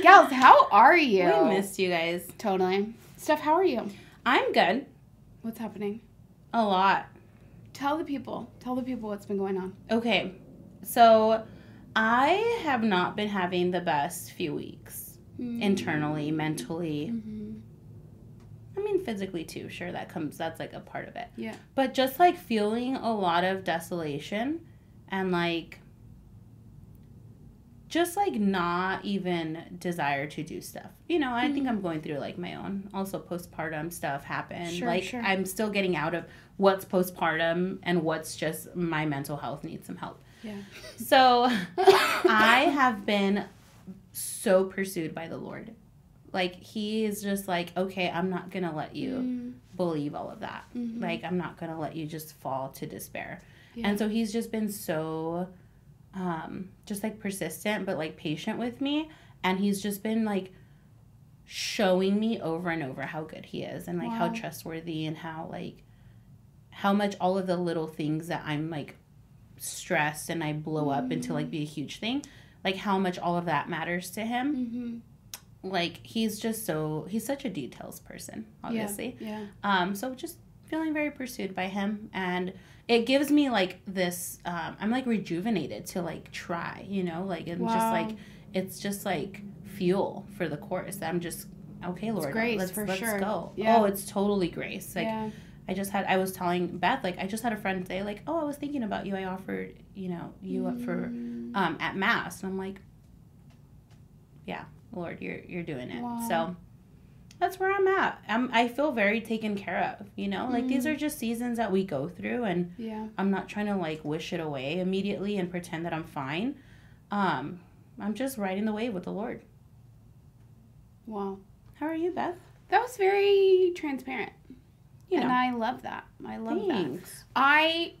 Gals, how are you? We missed you guys. Totally. Steph, how are you? I'm good. What's happening? A lot. Tell the people. Tell the people what's been going on. Okay. So I have not been having the best few weeks internally, mentally. Mm-hmm. I mean, physically too. Sure, that comes, that's like a part of it. Yeah. But just like feeling a lot of desolation and like, just like not even desire to do stuff. You know, I think I'm going through like my own also postpartum stuff happened. Sure, like sure. I'm still getting out of what's postpartum and what's just my mental health needs some help. Yeah. So I have been so pursued by the Lord. Like he is just like, okay, I'm not gonna let you Mm, believe all of that. mhm. Like I'm not gonna let you just fall to despair. Yeah. And so he's just been so um just like persistent but like patient with me. And he's just been like showing me over and over how good he is and like how trustworthy and how like how much all of the little things that I'm like stressed and I blow up into like be a huge thing like how much all of that matters to him. Mm-hmm. like he's just so he's such a details person obviously. Yeah. um, so just feeling very pursued by him, and it gives me like this. Um, I'm like rejuvenated to like try, you know, like and just like it's just like fuel for the course. I'm just okay, Lord, grace, let's for let's sure. go. Yeah. Oh, it's totally grace. Like yeah. I just had, I was telling Beth, like I just had a friend say, like, oh, I was thinking about you. I offered, you know, you up for Mm. um at mass, and I'm like, yeah, Lord, you're you're doing it. Wow. So that's where I'm at. I'm I feel very taken care of. You know, like these Mm. are just seasons that we go through, and Yeah. I'm not trying to like wish it away immediately and pretend that I'm fine. Um, I'm just riding the wave with the Lord. Wow. How are you, Beth? That was very transparent. You and I love that. I love that. thanks. I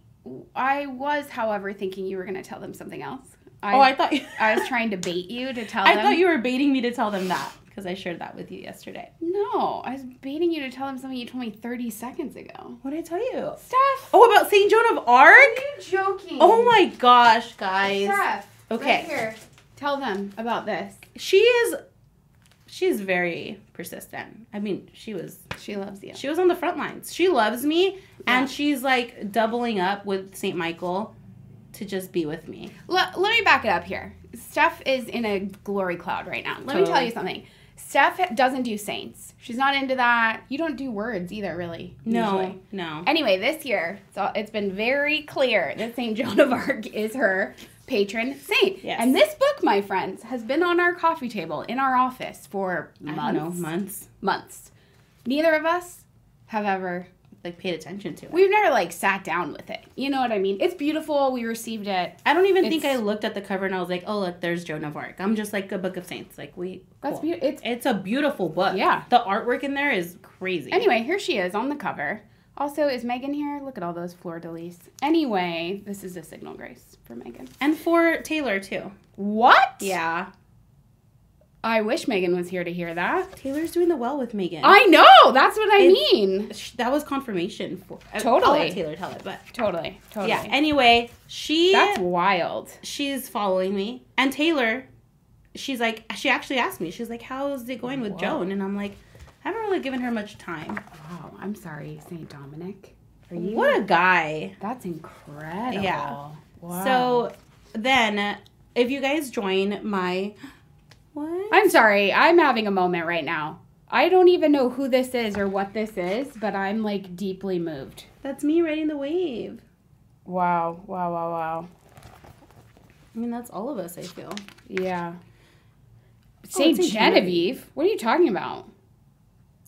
I was, however, thinking you were going to tell them something else. I, oh, I thought you. I was trying to bait you to tell I them. I thought you were baiting me to tell them that because I shared that with you yesterday. No, I was baiting you to tell them something you told me 30 seconds ago. What did I tell you? Steph! Oh, about St. Joan of Arc? you joking? Oh my gosh, guys. Steph, Okay. right here. Tell them about this. She is she's very persistent. I mean, she was She loves you. she was on the front lines. She loves me and Yeah. she's like doubling up with St. Michael to just be with me. Let, let me back it up here. Steph is in a glory cloud right now. Let me tell you something. Steph doesn't do saints. She's not into that. You don't do words either, really. No, usually. no. Anyway, this year, so it's been very clear that St. Joan of Arc is her patron saint. Yes. And this book, my friends, has been on our coffee table in our office for I months. don't know, months. Months. Neither of us have ever Like paid attention to it. we've never like sat down with it. You know what I mean? It's beautiful. We received it. I don't even think I looked at the cover and I was like, "Oh, look, there's Joan of Arc." I'm just like a book of saints. Like we That's cool. beautiful. It's It's a beautiful book. Yeah. The artwork in there is crazy. Anyway, here she is on the cover. Also, is Megan here? Look at all those fleur de lis. Anyway, this is a signal grace for Megan. And for Taylor too. What? Yeah. I wish Megan was here to hear that. Taylor's doing the well with Megan. I know. That's what I It's- mean. Sh- that was confirmation for uh, Totally. I'll let Taylor tell it, but Totally. Totally. yeah. Anyway, she That's wild. she's following me, and Taylor, she's like, she actually asked me, she's like, "How's it going with Whoa. Joan?" And I'm like, I haven't really given her much time. Wow. I'm sorry, St. Dominic. Are you? What a guy! That's incredible. Yeah. Wow. So then, if you guys join my what? I'm sorry. I'm having a moment right now. I don't even know who this is or what this is, but I'm like deeply moved. That's me riding the wave. Wow. Wow. Wow. Wow. I mean, that's all of us. I feel. Yeah. Oh, it's Saint Saint Genevieve? What are you talking about?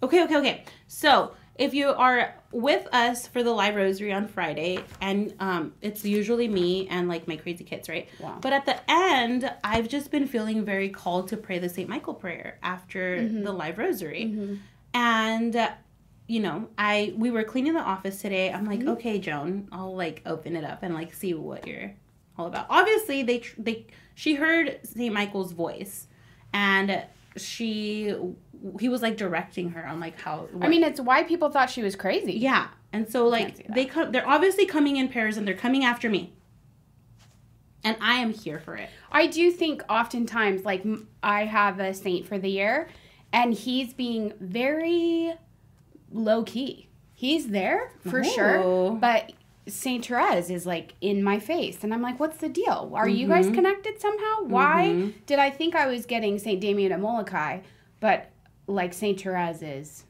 Okay, okay, okay. So if you are with us for the live rosary on Friday, and um, it's usually me and like my crazy kids, right? Wow. But at the end, I've just been feeling very called to pray the Saint Michael prayer after the live rosary, and. Uh, you know, I we were cleaning the office today. I'm like, okay, Joan, I'll like open it up and like see what you're all about. Obviously, they tr- they she heard St. Michael's voice, and she he was like directing her on like how. I mean, it's why people thought she was crazy. yeah, and so like they come, they're obviously coming in pairs and they're coming after me. and I am here for it. I do think oftentimes, like, I have a saint for the year, and he's being very low key. He's there for Oh. sure, but Saint Therese is like in my face, and I'm like, "What's the deal? Are you guys Mm-hmm. connected somehow? Why did I think I was getting Saint Damien and Molokai, but like Saint Therese is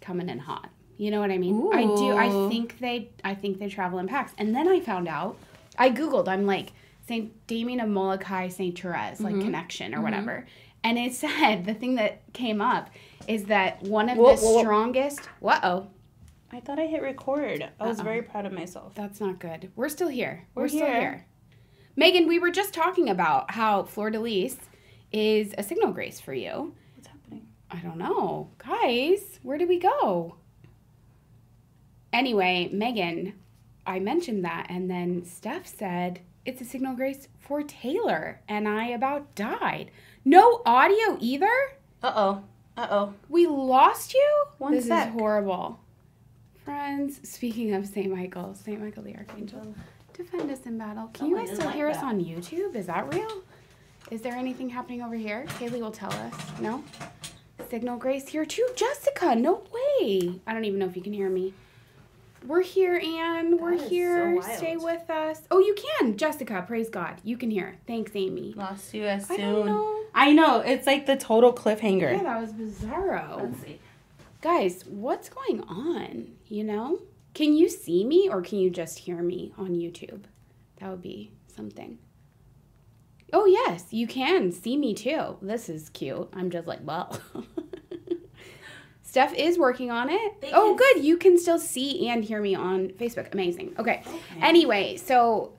coming in hot? You know what I mean? I do. I think they. I think they travel in packs, and then I found out. I googled. I'm like Saint Damien of Molokai, Saint Therese, like mm-hmm. connection or mm-hmm. whatever, and it said the thing that came up is that one of Whoa, the whoa, whoa. strongest. What? Oh, I thought I hit record. I was Uh-oh. very proud of myself. that's not good. We're still here. We're, We're still here. here. Megan, we were just talking about how Fleur de Lis is a signal grace for you. I don't know. Guys, where do we go? Anyway, Megan, I mentioned that, and then Steph said it's a signal grace for Taylor, and I about died. No audio either? Uh oh. Uh oh. We lost you? One this sec. is horrible. Friends, speaking of St. Michael, St. Michael the Archangel, defend us in battle. Can you guys still like hear us on YouTube? Is that real? Is there anything happening over here? Kaylee will tell us. No? Signal Grace here too. Jessica, no way. I don't even know if you can hear me. We're here, Anne. We're That is so here. wild. Stay with us. Oh, you can. Jessica, praise God. You can hear. Thanks, Amy. Lost you as I soon. don't know. I know. It's like the total cliffhanger. Yeah, that was bizarro. Let's see. Guys, what's going on? You know? Can you see me or can you just hear me on YouTube? That would be something. Oh, yes, you can see me too. This is cute. I'm just like, well. Steph is working on it. They oh, good. You can still see and hear me on Facebook. Amazing. Okay. Anyway, so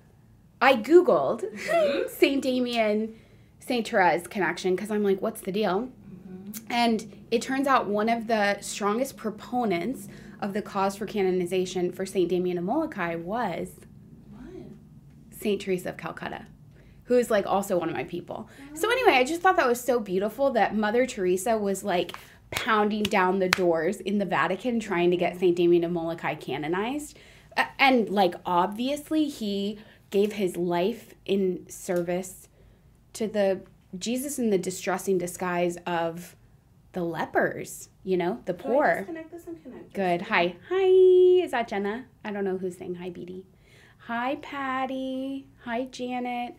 I Googled Mm-hmm. St. Damien, St. Therese connection because I'm like, what's the deal? Mm-hmm. And it turns out one of the strongest proponents of the cause for canonization for St. Damien of Molokai was? St. Teresa of Calcutta, who is like also one of my people. So, anyway, I just thought that was so beautiful that Mother Teresa was like pounding down the doors in the Vatican trying to get St. Damien of Molokai canonized. And like, obviously, he gave his life in service to the Jesus in the distressing disguise of the lepers, you know, the poor. disconnect this and connect? Good. Hi. Hi. Is that Jenna? I don't know who's saying hi, Beatty. Hi, Patty. Hi, Janet.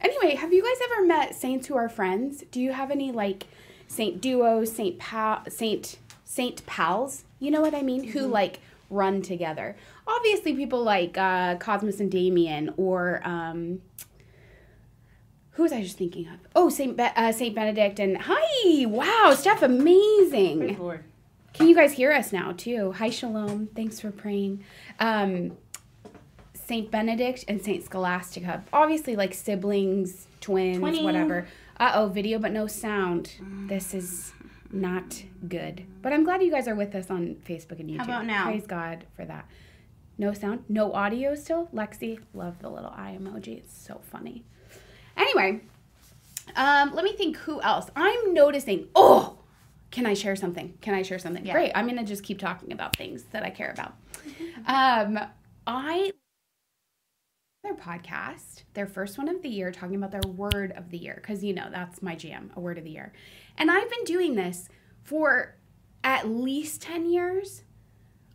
Anyway, have you guys ever met saints who are friends? Do you have any like saint duos, saint pal, saint saint pals? You know what I mean? Who like run together? Obviously, people like uh, Cosmas and Damien, or um, who was I just thinking of? Oh, Saint Be- uh, Saint Benedict and hi. Wow, Steph, amazing. Can you guys hear us now too? Hi, Shalom. Thanks for praying. Um, Saint Benedict and Saint Scholastica, obviously like siblings, twins, Twinning. whatever. Uh oh, video but no sound. This is not good. But I'm glad you guys are with us on Facebook and YouTube. How about now? Praise God for that. No sound, no audio still. Lexi, love the little eye emoji. It's so funny. Anyway, um, let me think who else. I'm noticing. Oh, can I share something? Can I share something? Yeah. Great. I'm gonna just keep talking about things that I care about. um, I their podcast, their first one of the year, talking about their word of the year, because you know that's my jam, a word of the year. And I've been doing this for at least ten years.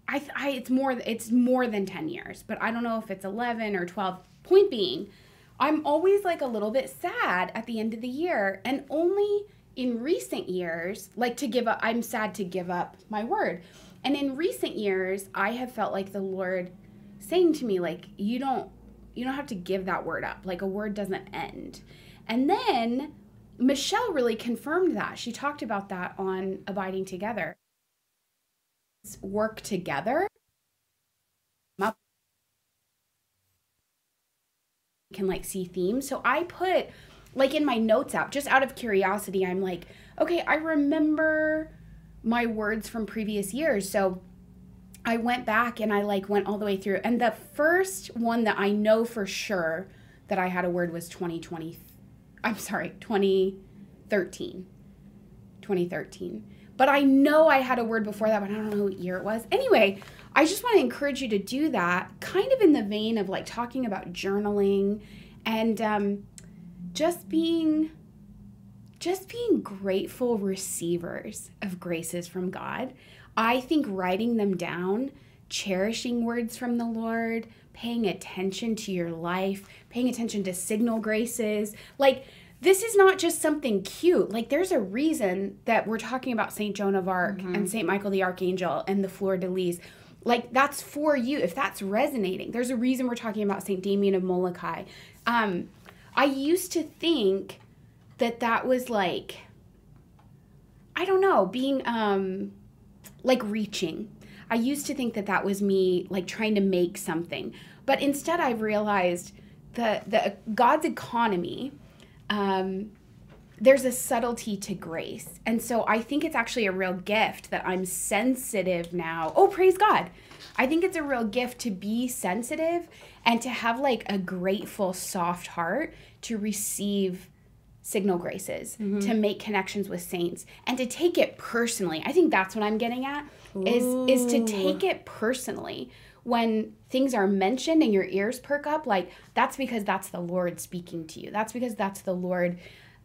I, I it's more it's more than 10 years but i don't know if it's 11 or 12 point being i'm always like a little bit sad at the end of the year and only in recent years like to give up i'm sad to give up my word and in recent years i have felt like the lord saying to me like you don't you don't have to give that word up. Like a word doesn't end. And then michelle really confirmed that. She talked about that on abiding together. Work together. Can like see themes. So i put like in my notes app just out of curiosity i'm like okay i remember my words from previous years. So i went back and i like went all the way through and the first one that i know for sure that i had a word was 2020 i'm sorry 2013 2013 but I know I had a word before that, but I don't know what year it was. Anyway, I just want to encourage you to do that, kind of in the vein of like talking about journaling and um, just being just being grateful receivers of graces from God. I think writing them down, cherishing words from the Lord, paying attention to your life, paying attention to signal graces, like this is not just something cute. Like there's a reason that we're talking about Saint Joan of Arc mm-hmm. and Saint Michael the Archangel and the Fleur de Lis. Like that's for you. If that's resonating, there's a reason we're talking about Saint Damien of Molokai. Um, I used to think that that was like I don't know, being um like reaching. I used to think that that was me like trying to make something. But instead I've realized that the God's economy um there's a subtlety to grace. And so I think it's actually a real gift that I'm sensitive now. Oh, praise God. I think it's a real gift to be sensitive and to have like a grateful, soft heart to receive signal graces, mm-hmm. to make connections with saints, and to take it personally. I think that's what I'm getting at is is to take it personally. When things are mentioned and your ears perk up like that's because that's the lord speaking to you. That's because that's the lord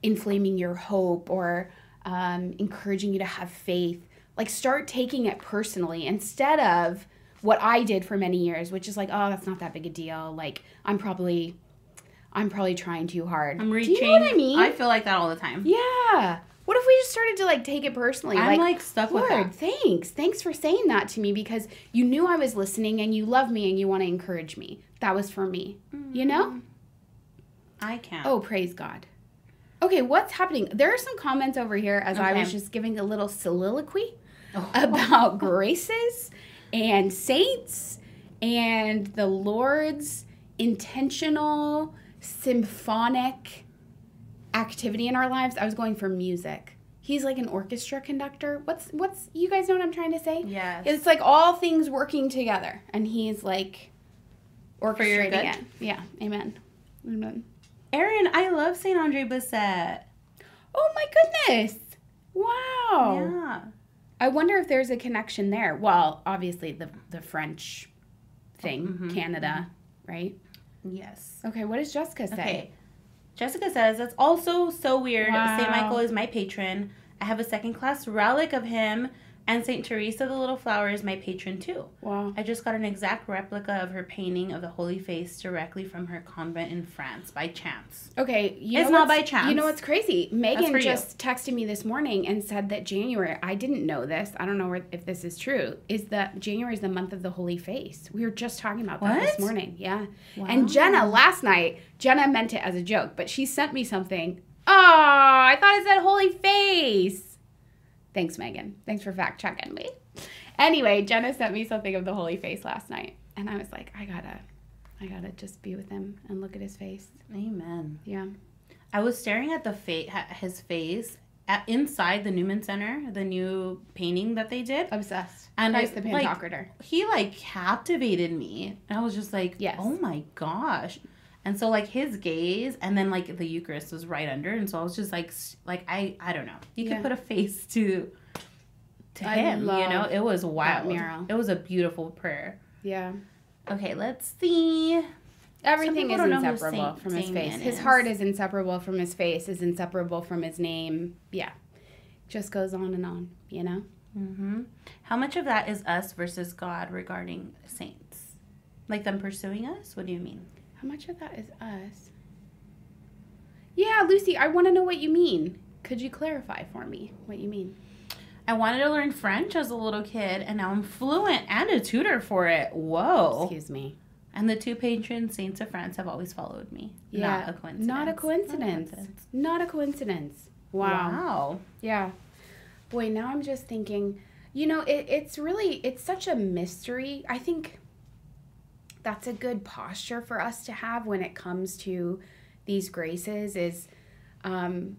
inflaming your hope or um, encouraging you to have faith. Like start taking it personally instead of what i did for many years which is like oh that's not that big a deal. Like i'm probably I'm probably trying too hard. I'm reaching. Do you know what I mean? I feel like that all the time. Yeah. What if we just started to like take it personally? I'm like, like stuck with that. Thanks. Thanks for saying that to me because you knew I was listening and you love me and you want to encourage me. That was for me. Mm-hmm. You know? Mm. I can't. Oh, praise God. Okay, what's happening? There are some comments over here as okay. I was just giving a little soliloquy oh. about graces and saints and the Lord's intentional symphonic activity in our lives, I was going for music. He's like an orchestra conductor. What's what's you guys know what I'm trying to say? Yes. It's like all things working together, and he's like orchestrating it. Yeah. Amen. Amen. Aaron, I love Saint Andre Bessette. Oh my goodness! Wow. Yeah. I wonder if there's a connection there. Well, obviously the the French thing, mm-hmm. Canada, right? Yes. Okay, what does Jessica say? Okay. Jessica says, That's also so weird. Wow. St. Michael is my patron. I have a second class relic of him and St. Teresa the Little Flower is my patron too. Wow. I just got an exact replica of her painting of the Holy Face directly from her convent in France by chance. Okay, you it's not by chance. You know what's crazy? Megan just you. texted me this morning and said that January, I didn't know this. I don't know if this is true, is that January is the month of the Holy Face. We were just talking about that what? this morning. Yeah. Wow. And Jenna last night, Jenna meant it as a joke, but she sent me something. Oh, I thought it said Holy Face. Thanks, Megan. Thanks for fact checking me. Anyway, Jenna sent me something of the Holy Face last night, and I was like, I gotta, I gotta just be with him and look at his face. Amen. Yeah. I was staring at the fa- his face at, inside the Newman Center, the new painting that they did. Obsessed. And Christ I, the Pantocrator. Like, he like captivated me, and I was just like, yes. oh my gosh. And so like his gaze and then like the Eucharist was right under and so I was just like like I I don't know. You yeah. could put a face to to I him, you know? It was wild. It was a beautiful prayer. Yeah. Okay, let's see. Everything is inseparable from his face. His heart is inseparable from his face, is inseparable from his name. Yeah. Just goes on and on, you know? Mm-hmm. How much of that is us versus God regarding saints? Like them pursuing us? What do you mean? How much of that is us? Yeah, Lucy, I want to know what you mean. Could you clarify for me what you mean? I wanted to learn French as a little kid, and now I'm fluent and a tutor for it. Whoa. Excuse me. And the two patron saints of France have always followed me. Yeah. Not a coincidence. Not a coincidence. Not a coincidence. Not a coincidence. Wow. Wow. Yeah. Boy, now I'm just thinking, you know, it, it's really, it's such a mystery. I think that's a good posture for us to have when it comes to these graces is um,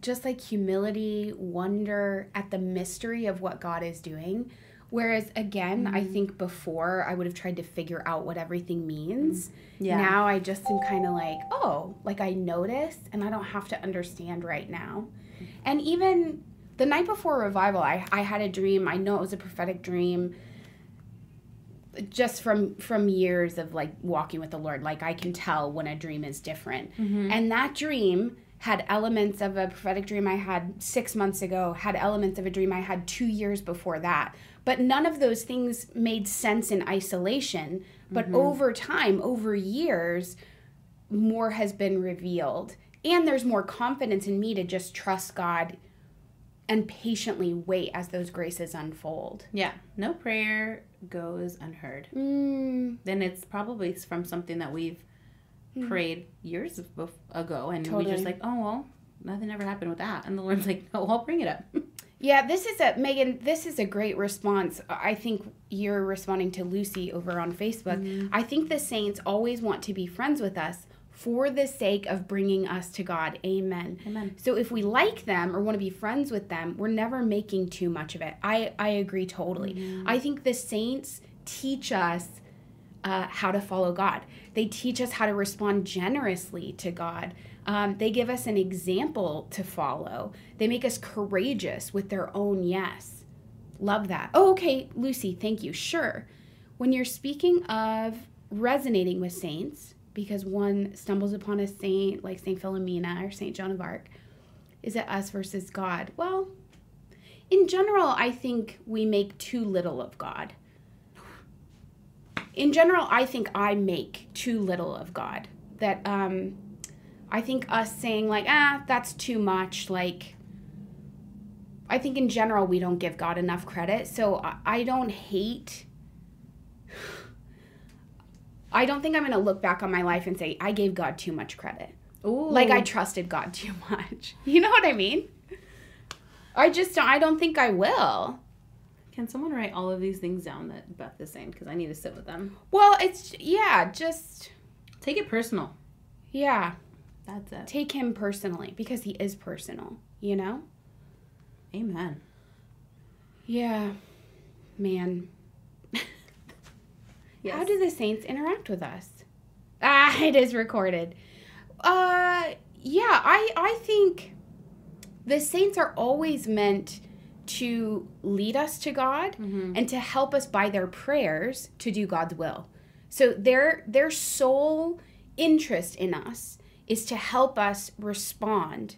just like humility, wonder at the mystery of what God is doing. Whereas again, mm-hmm. I think before I would have tried to figure out what everything means. Yeah. Now I just am kind of like, oh, like I notice and I don't have to understand right now. And even the night before revival, I, I had a dream. I know it was a prophetic dream just from from years of like walking with the lord like i can tell when a dream is different. Mm-hmm. and that dream had elements of a prophetic dream i had six months ago had elements of a dream i had two years before that. But none of those things made sense in isolation. But over time over years more has been revealed. And there's more confidence in me to just trust god and patiently wait as those graces unfold. Yeah. No prayer goes unheard. mm, Then it's probably from something that we've prayed years bef- ago, and we Totally. just like, oh well, nothing ever happened with that, and the Lord's like, no, I'll bring it up. Yeah, this is a Megan. This is a great response. I think you're responding to Lucy over on Facebook. I think the saints always want to be friends with us for the sake of bringing us to God. Amen. Amen. So if we like them or want to be friends with them, we're never making too much of it. I I agree totally. I think the saints teach us uh, how to follow God. They teach us how to respond generously to God. Um, they give us an example to follow. They make us courageous with their own yes. Love that. Oh, okay, Lucy, thank you. Sure. When you're speaking of resonating with saints, because one stumbles upon a saint like St. Philomena or St. Joan of Arc, is it us versus God? Well, in general, I think we make too little of God in general, I think I make too little of God. That um, I think us saying like, ah, that's too much. Like, I think in general we don't give God enough credit. So I, I don't hate. I don't think I'm gonna look back on my life and say I gave God too much credit. Ooh. Like I trusted God too much. You know what I mean? I just don't, I don't think I will. Can someone write all of these things down that Beth is saying? Because I need to sit with them. Well, it's yeah, just Take it personal. yeah. That's it. take him personally because he is personal, you know? Amen. Yeah. Man. How do the saints interact with us? Ah, it is recorded. Uh yeah, I I think the saints are always meant to lead us to God and to help us by their prayers to do God's will. So their their sole interest in us is to help us respond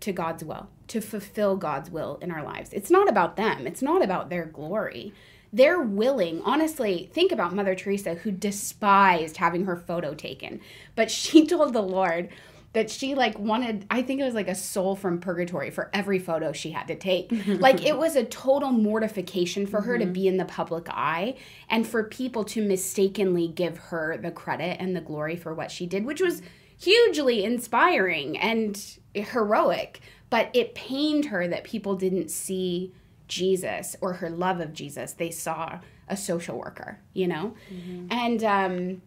to God's will, to fulfill God's will in our lives. It's not about them, it's not about their glory. They're willing, honestly, think about Mother Teresa, who despised having her photo taken. But she told the Lord that she like wanted i think it was like a soul from purgatory for every photo she had to take. Like it was a total mortification for her to mm-hmm. be in the public eye and for people to mistakenly give her the credit and the glory for what she did which was hugely inspiring and heroic. But it pained her that people didn't see jesus or her love of jesus they saw a social worker you know and um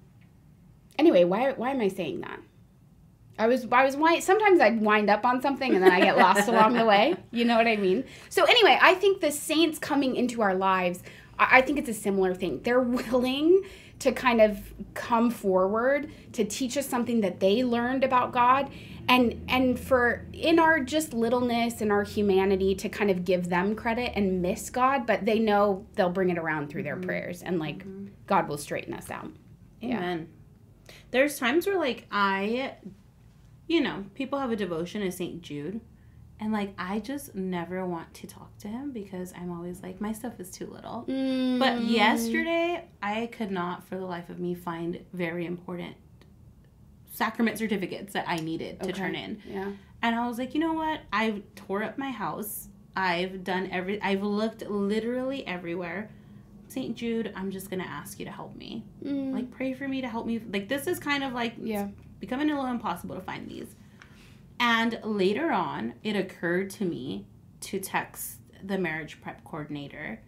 anyway why why am i saying that I was I was wind, sometimes I'd wind up on something and then I get lost along the way. You know what I mean? So anyway, I think the saints coming into our lives, I, I think it's a similar thing. They're willing to kind of come forward to teach us something that they learned about God and and for in our just littleness and our humanity to kind of give them credit and miss God, but they know they'll bring it around through their prayers and like God will straighten us out. Yeah. Amen. There's times where like I, you know, people have a devotion to Saint Jude, and like I just never want to talk to him because I'm always like my stuff is too little. But Mm. yesterday I could not for the life of me find very important sacrament certificates that I needed to Okay. turn in. Yeah. And I was like, you know what? I've tore up my house. I've done every I've looked literally everywhere. St. Jude, I'm just gonna ask you to help me. Mm. Like pray for me to help me. Like this is kind of like Yeah. becoming a little impossible to find these. And later on, it occurred to me to text the marriage prep coordinator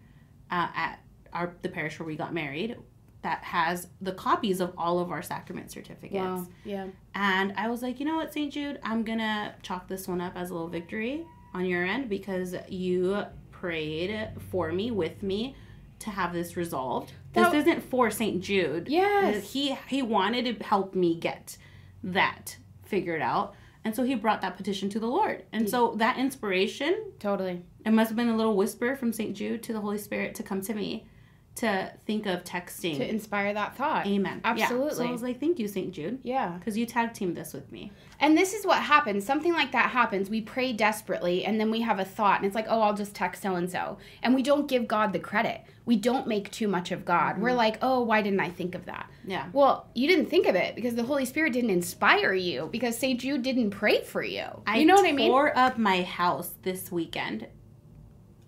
uh, at our the parish where we got married that has the copies of all of our sacrament certificates. Wow. Yeah. And I was like, you know what, St. Jude, I'm gonna chalk this one up as a little victory on your end because you prayed for me with me to have this resolved. That- this isn't for St. Jude. Yes. He he wanted to help me get that figured out. And so he brought that petition to the Lord. And so that inspiration, Totally. it must have been a little whisper from St. Jude to the Holy Spirit to come to me to think of texting. To inspire that thought. Amen. Yeah. So Absolutely. I was like, thank you, St. Jude. Yeah. Because you tag teamed this with me. And this is what happens. Something like that happens. We pray desperately, and then we have a thought, and it's like, oh, I'll just text so and so. And we don't give God the credit. We don't make too much of God. We're mm-hmm. like, oh, why didn't I think of that? Yeah. Well, you didn't think of it because the Holy Spirit didn't inspire you because St. Jude didn't pray for you. I you know what I mean? tore up my house this weekend.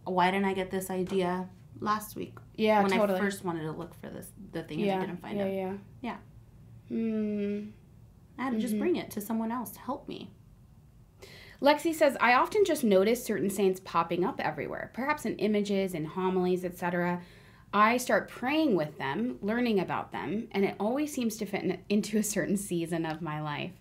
Why didn't I get this idea last week Yeah, when totally. I first wanted to look for this the thing and I didn't find yeah, it? yeah, Yeah. Hmm. I had to just Mhm. bring it to someone else to help me. Lexi says, I often just notice certain saints popping up everywhere, perhaps in images, in homilies, etc. I start praying with them, learning about them, and it always seems to fit in, into a certain season of my life.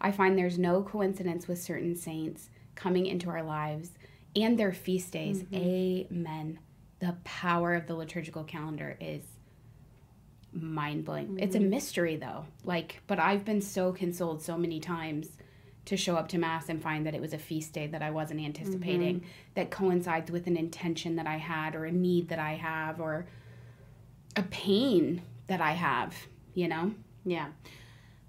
I find there's no coincidence with certain saints coming into our lives and their feast days. Amen. The power of the liturgical calendar is mind blowing. It's a mm-hmm. mystery though. Like, but I've been so consoled so many times to show up to mass and find that it was a feast day that I wasn't mm-hmm. anticipating that coincides with an intention that I had or a need that I have or a pain that I have, you know? Yeah.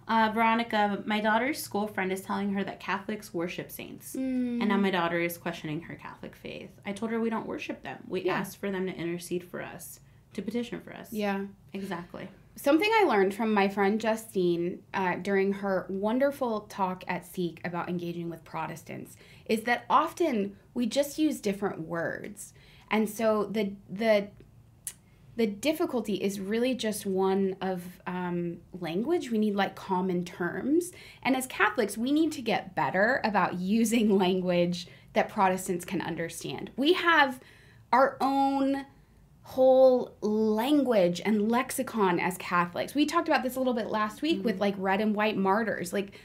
Uh, Veronica, my daughter's school friend is telling her that Catholics worship saints. And now my daughter is questioning her Catholic faith. I told her we don't worship them. We Yeah. ask for them to intercede for us, to petition for us. Yeah. Exactly. Something I learned from my friend Justine uh, during her wonderful talk at Seek about engaging with Protestants is that often we just use different words, and so the the the difficulty is really just one of um, language. We need like common terms, and as Catholics, we need to get better about using language that Protestants can understand. We have our own whole language and lexicon as Catholics. We talked about this a little bit last week with like red and white martyrs. Like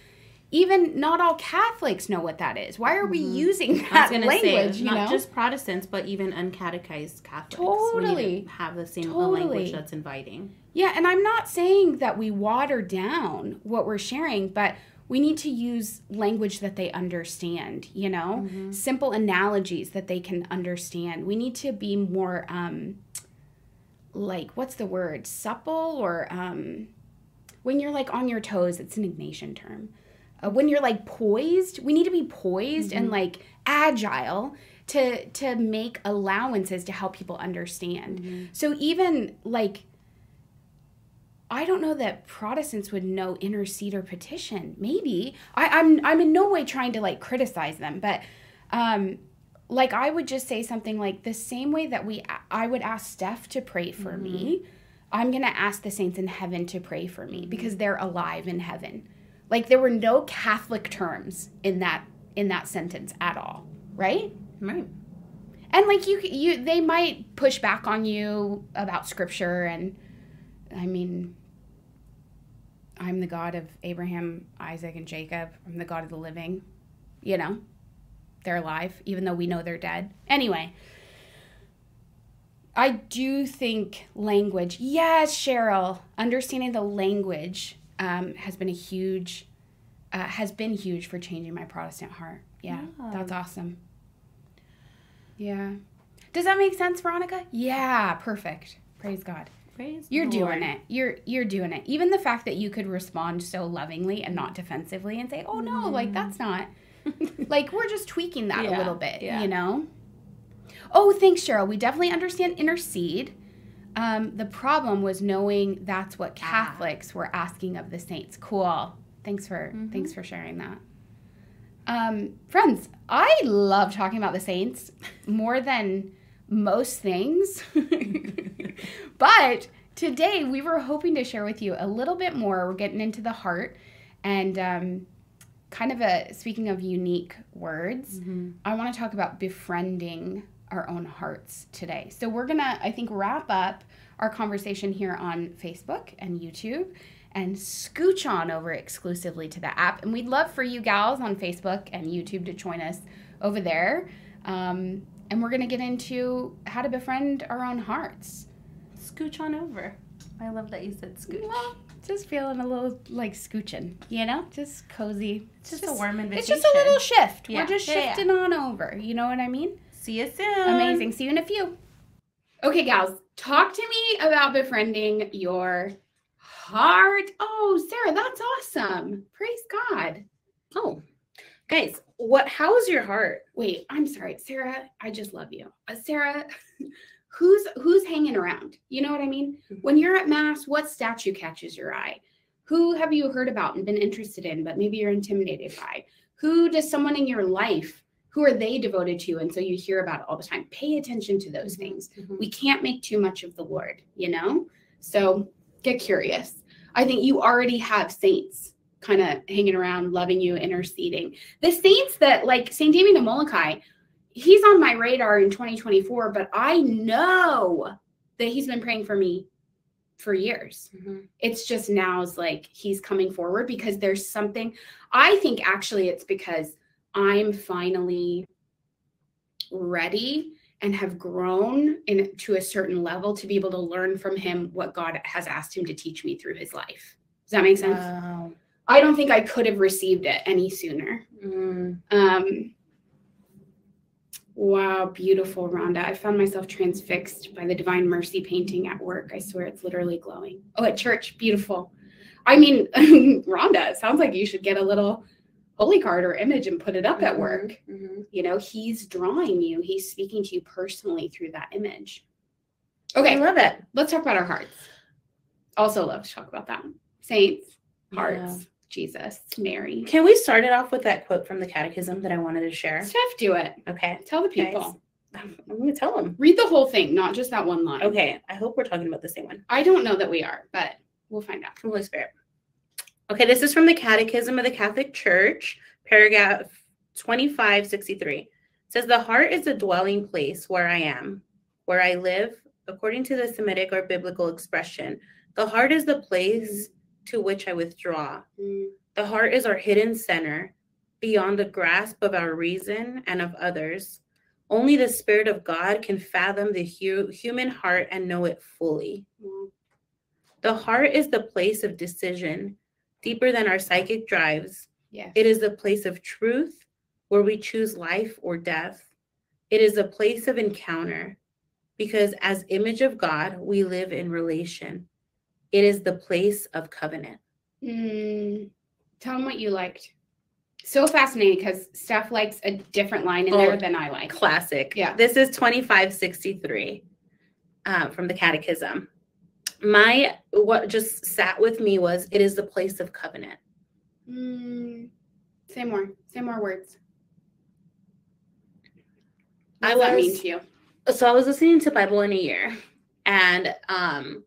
even not all Catholics know what that is. Why are we using I was that language? say you not know? just Protestants, but even uncatechized Catholics. Totally. have the same Totally. language that's inviting. Yeah, and I'm not saying that we water down what we're sharing, but we need to use language that they understand, you know? Simple analogies that they can understand. We need to be more um like what's the word? Supple or um when you're like on your toes, it's an Ignatian term. Uh, when you're like poised, we need to be poised and like agile to to make allowances to help people understand. So even like I don't know that Protestants would know intercede or petition. Maybe I, I'm I'm in no way trying to like criticize them, but um, like I would just say something like the same way that we I would ask Steph to pray for me. I'm gonna ask the saints in heaven to pray for me because they're alive in heaven. Like there were no Catholic terms in that in that sentence at all, right? Right. and like you you they might push back on you about scripture and i mean i'm the god of abraham isaac and jacob i'm the god of the living you know they're alive even though we know they're dead anyway i do think language yes cheryl understanding the language um, has been a huge uh, has been huge for changing my protestant heart yeah Yeah. that's awesome yeah. Does that make sense, Veronica? Yeah, perfect. Praise God. Praise You're doing Lord. it. You're you're doing it. Even the fact that you could respond so lovingly and not defensively and say, "Oh no, like that's not." like we're just tweaking that a little bit, yeah. you know? Oh, thanks, Cheryl. We definitely understand intercede. Um, the problem was knowing that's what Catholics were asking of the saints. Cool. Thanks for thanks for sharing that. Um, friends, I love talking about the saints more than most things. but today we were hoping to share with you a little bit more. We're getting into the heart and um, kind of a speaking of unique words, I want to talk about befriending our own hearts today. So we're going to, I think, wrap up our conversation here on Facebook and YouTube and scooch on over exclusively to the app. And we'd love for you gals on Facebook and YouTube to join us over there. Um, and we're going to get into how to befriend our own hearts. Scooch on over. I love that you said scooch. Well, just feeling a little like scooching, you know, just cozy. It's just, a warm invitation. It's just a little shift. Yeah. We're just Yeah, yeah. shifting on over. You know what I mean? See you soon. Amazing. See you in a few. Okay, gals, talk to me about befriending your heart. Oh, Sarah, that's awesome. Praise God. Oh, guys, what? How is your heart? Wait, I'm sorry, Sarah. I just love you, uh, Sarah. Who's who's hanging around? You know what I mean? When you're at mass, what statue catches your eye? Who have you heard about and been interested in, but maybe you're intimidated by? Who does someone in your life? Who are they devoted to? And so you hear about it all the time. Pay attention to those mm-hmm, things. Mm-hmm. We can't make too much of the Lord, you know? So get curious. I think you already have saints kind of hanging around, loving you, interceding. The saints that, like St. Damien of Molokai, he's on my radar in 2024, but I know that he's been praying for me for years. Mm-hmm. It's just now is like he's coming forward because there's something. I think actually it's because I'm finally ready and have grown in to a certain level to be able to learn from him what God has asked him to teach me through his life. Does that make sense? Wow. I don't think I could have received it any sooner. Mm. Um, wow, beautiful, Rhonda. I found myself transfixed by the Divine Mercy painting at work. I swear it's literally glowing. Oh, at church, beautiful. I mean, Rhonda, it sounds like you should get a little holy card or image and put it up at work. Mhm. You know, he's drawing you, he's speaking to you personally through that image. Okay. I love it. let's talk about our hearts. Also, love to talk about that. Saints, hearts, Jesus, Mary. Can we start it off with that quote from the Catechism that I wanted to share? Steph, do it. Okay. Tell the people. I'm going to tell them. Read the whole thing, not just that one line. Okay. I hope we're talking about the same one. I don't know that we are, but we'll find out. Holy Spirit. Okay, this is from the Catechism of the Catholic Church, paragraph 2563. It says, The heart is the dwelling place where I am, where I live, according to the Semitic or biblical expression. The heart is the place to which I withdraw. The heart is our hidden center, beyond the grasp of our reason and of others. Only the Spirit of God can fathom the hu- human heart and know it fully. Mm. The heart is the place of decision, deeper than our psychic drives. Yes. It is the place of truth where we choose life or death. It is a place of encounter because, as image of God, we live in relation. It is the place of covenant. Mm, tell them what you liked. So fascinating because Steph likes a different line in Oh, there than I like. Classic. Yeah. This is 2563 uh, from the Catechism. My, what just sat with me was, it is the place of covenant. Mm, say more. Say more words. What I that mean to you? so I was listening to Bible in a year, and um,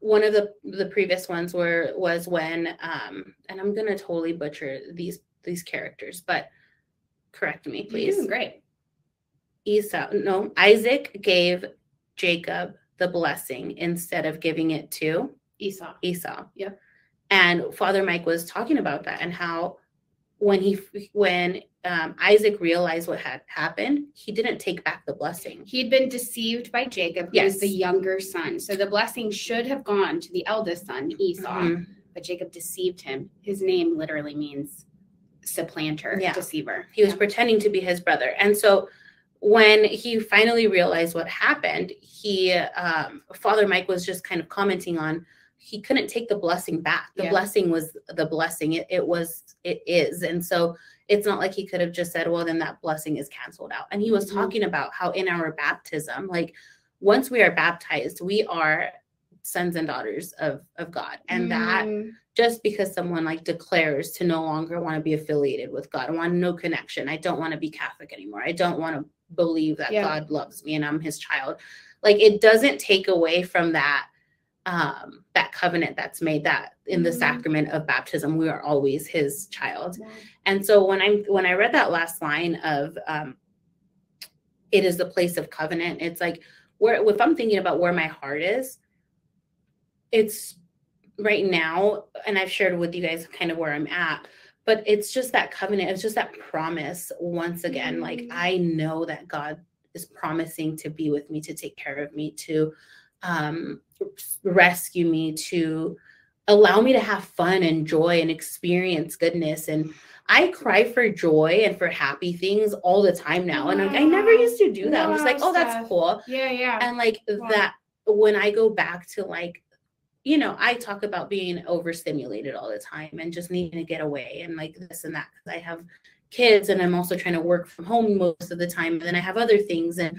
one of the the previous ones were was when um, and I'm gonna totally butcher these these characters, but correct me, please. great. Esau, no, Isaac gave Jacob the blessing instead of giving it to Esau. Esau. Yep. And Father Mike was talking about that and how when he when um, Isaac realized what had happened, he didn't take back the blessing. He'd been deceived by Jacob, who was Yes. the younger son. So the blessing should have gone to the eldest son, Esau, Mhm. but Jacob deceived him. His name literally means supplanter, Yeah. deceiver. He was Yeah. pretending to be his brother. And so when he finally realized what happened, he um, Father Mike was just kind of commenting on he couldn't take the blessing back. The Yeah. blessing was the blessing. It, it was it is. And so it's not like he could have just said, well, then that blessing is canceled out. And he was Mhm. talking about how in our baptism, like once we are baptized, we are sons and daughters of of God. And that Mm, just because someone like declares to no longer want to be affiliated with God, I want no connection. I don't want to be Catholic anymore. I don't want to believe that Yeah. God loves me and I'm his child. Like it doesn't take away from that um that covenant that's made that in the Mhm. sacrament of baptism we are always his child wow. and so when I'm when i read that last line of um it is the place of covenant it's like where if i'm thinking about where my heart is it's right now and i've shared with you guys kind of where i'm at but it's just that covenant it's just that promise once again like Mhm. i know that god is promising to be with me to take care of me to um rescue me to allow me to have fun and joy and experience goodness and I cry for joy and for happy things all the time now. And like, I never used to do that. I'm just like, oh, that's cool. Yeah, yeah. And like wow. that, when I go back to like, you know, I talk about being overstimulated all the time and just needing to get away and like this and that because I have kids and I'm also trying to work from home most of the time. And then I have other things. And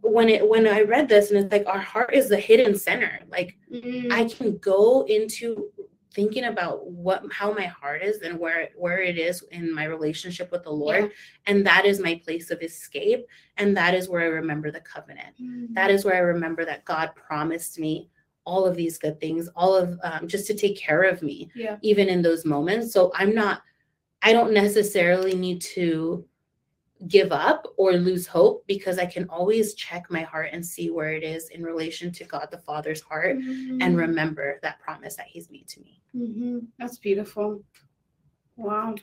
when it when I read this and it's like our heart is the hidden center. Like mm. I can go into thinking about what how my heart is and where where it is in my relationship with the lord yeah. and that is my place of escape and that is where i remember the covenant mm-hmm. that is where i remember that god promised me all of these good things all of um, just to take care of me yeah. even in those moments so i'm not i don't necessarily need to give up or lose hope because I can always check my heart and see where it is in relation to God the Father's heart mm-hmm. and remember that promise that He's made to me. Mm-hmm. That's beautiful. Wow.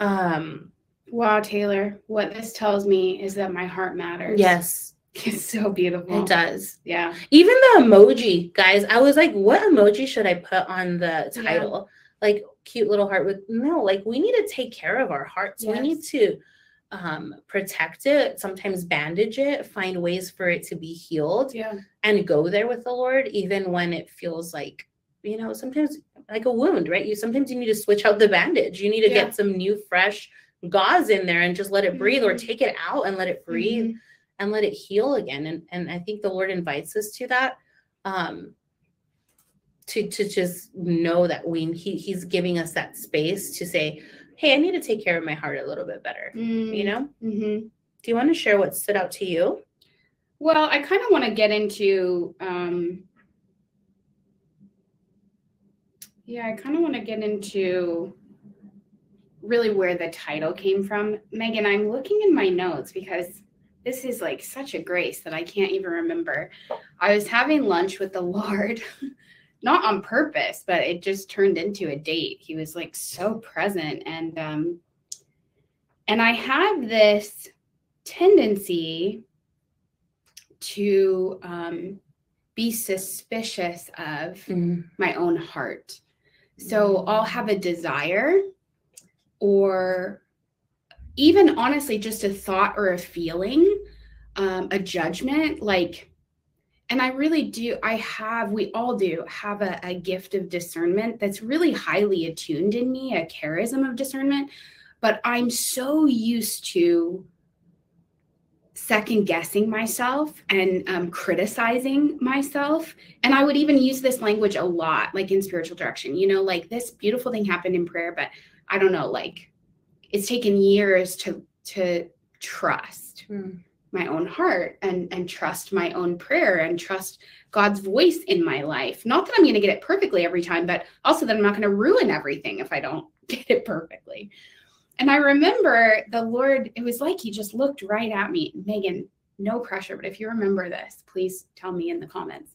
Um, wow, Taylor, what this tells me is that my heart matters. Yes. It's so beautiful. It does. Yeah. Even the emoji, guys, I was like, what emoji should I put on the title? Yeah. Like, cute little heart with no like we need to take care of our hearts yes. we need to um protect it sometimes bandage it find ways for it to be healed yeah and go there with the lord even when it feels like you know sometimes like a wound right you sometimes you need to switch out the bandage you need to yeah. get some new fresh gauze in there and just let it breathe mm-hmm. or take it out and let it breathe mm-hmm. And let it heal again and and i think the lord invites us to that um to to just know that we he, he's giving us that space to say hey i need to take care of my heart a little bit better mm. you know mm-hmm. do you want to share what stood out to you well i kind of want to get into um yeah i kind of want to get into really where the title came from megan i'm looking in my notes because this is like such a grace that i can't even remember i was having lunch with the lord not on purpose, but it just turned into a date. He was like so present and um and I have this tendency to um be suspicious of mm. my own heart. So I'll have a desire or even honestly just a thought or a feeling, um, a judgment like and I really do, I have, we all do have a, a, gift of discernment that's really highly attuned in me, a charism of discernment. But I'm so used to second guessing myself and um, criticizing myself. And I would even use this language a lot, like in spiritual direction, you know, like this beautiful thing happened in prayer, but I don't know, like it's taken years to, to trust. Mm my own heart and and trust my own prayer and trust God's voice in my life. Not that I'm going to get it perfectly every time, but also that I'm not going to ruin everything if I don't get it perfectly. And I remember the Lord, it was like he just looked right at me. Megan, no pressure, but if you remember this, please tell me in the comments.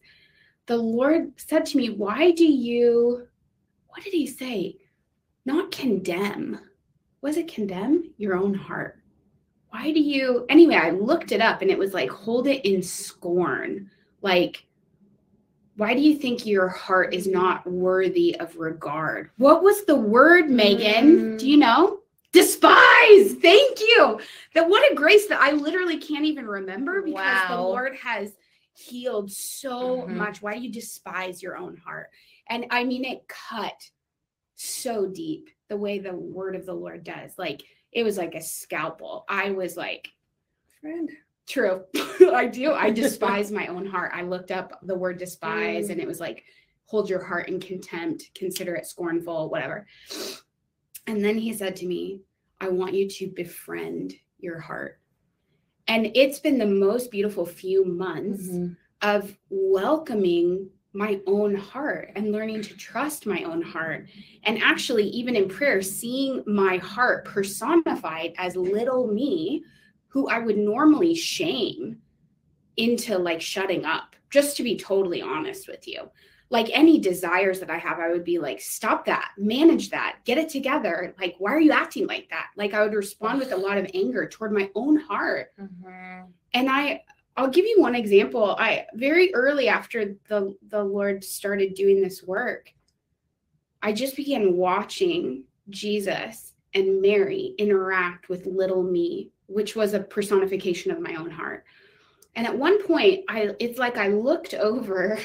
The Lord said to me, Why do you, what did he say? Not condemn. Was it condemn? Your own heart? why do you anyway i looked it up and it was like hold it in scorn. Like why do you think your heart is not worthy of regard? What was the word megan? Mm. do you know? Despise! Thank you! That what a grace that i literally can't even remember because wow. the lord has healed so mm-hmm. much. Why do you despise your own heart? And i mean it cut so deep the way the word of the lord does like it was like a scalpel. I was like, friend. True. I do. I despise my own heart. I looked up the word despise mm. and it was like, hold your heart in contempt, consider it scornful, whatever. And then he said to me, I want you to befriend your heart. And it's been the most beautiful few months mm-hmm. of welcoming my own heart and learning to trust my own heart. And actually, even in prayer, seeing my heart personified as little me, who I would normally shame into like shutting up, just to be totally honest with you. Like any desires that I have, I would be like, stop that, manage that, get it together. Like, why are you acting like that? Like, I would respond with a lot of anger toward my own heart. Mm-hmm. And I, I'll give you one example. I very early after the the Lord started doing this work, I just began watching Jesus and Mary interact with little me, which was a personification of my own heart. And at one point, I it's like I looked over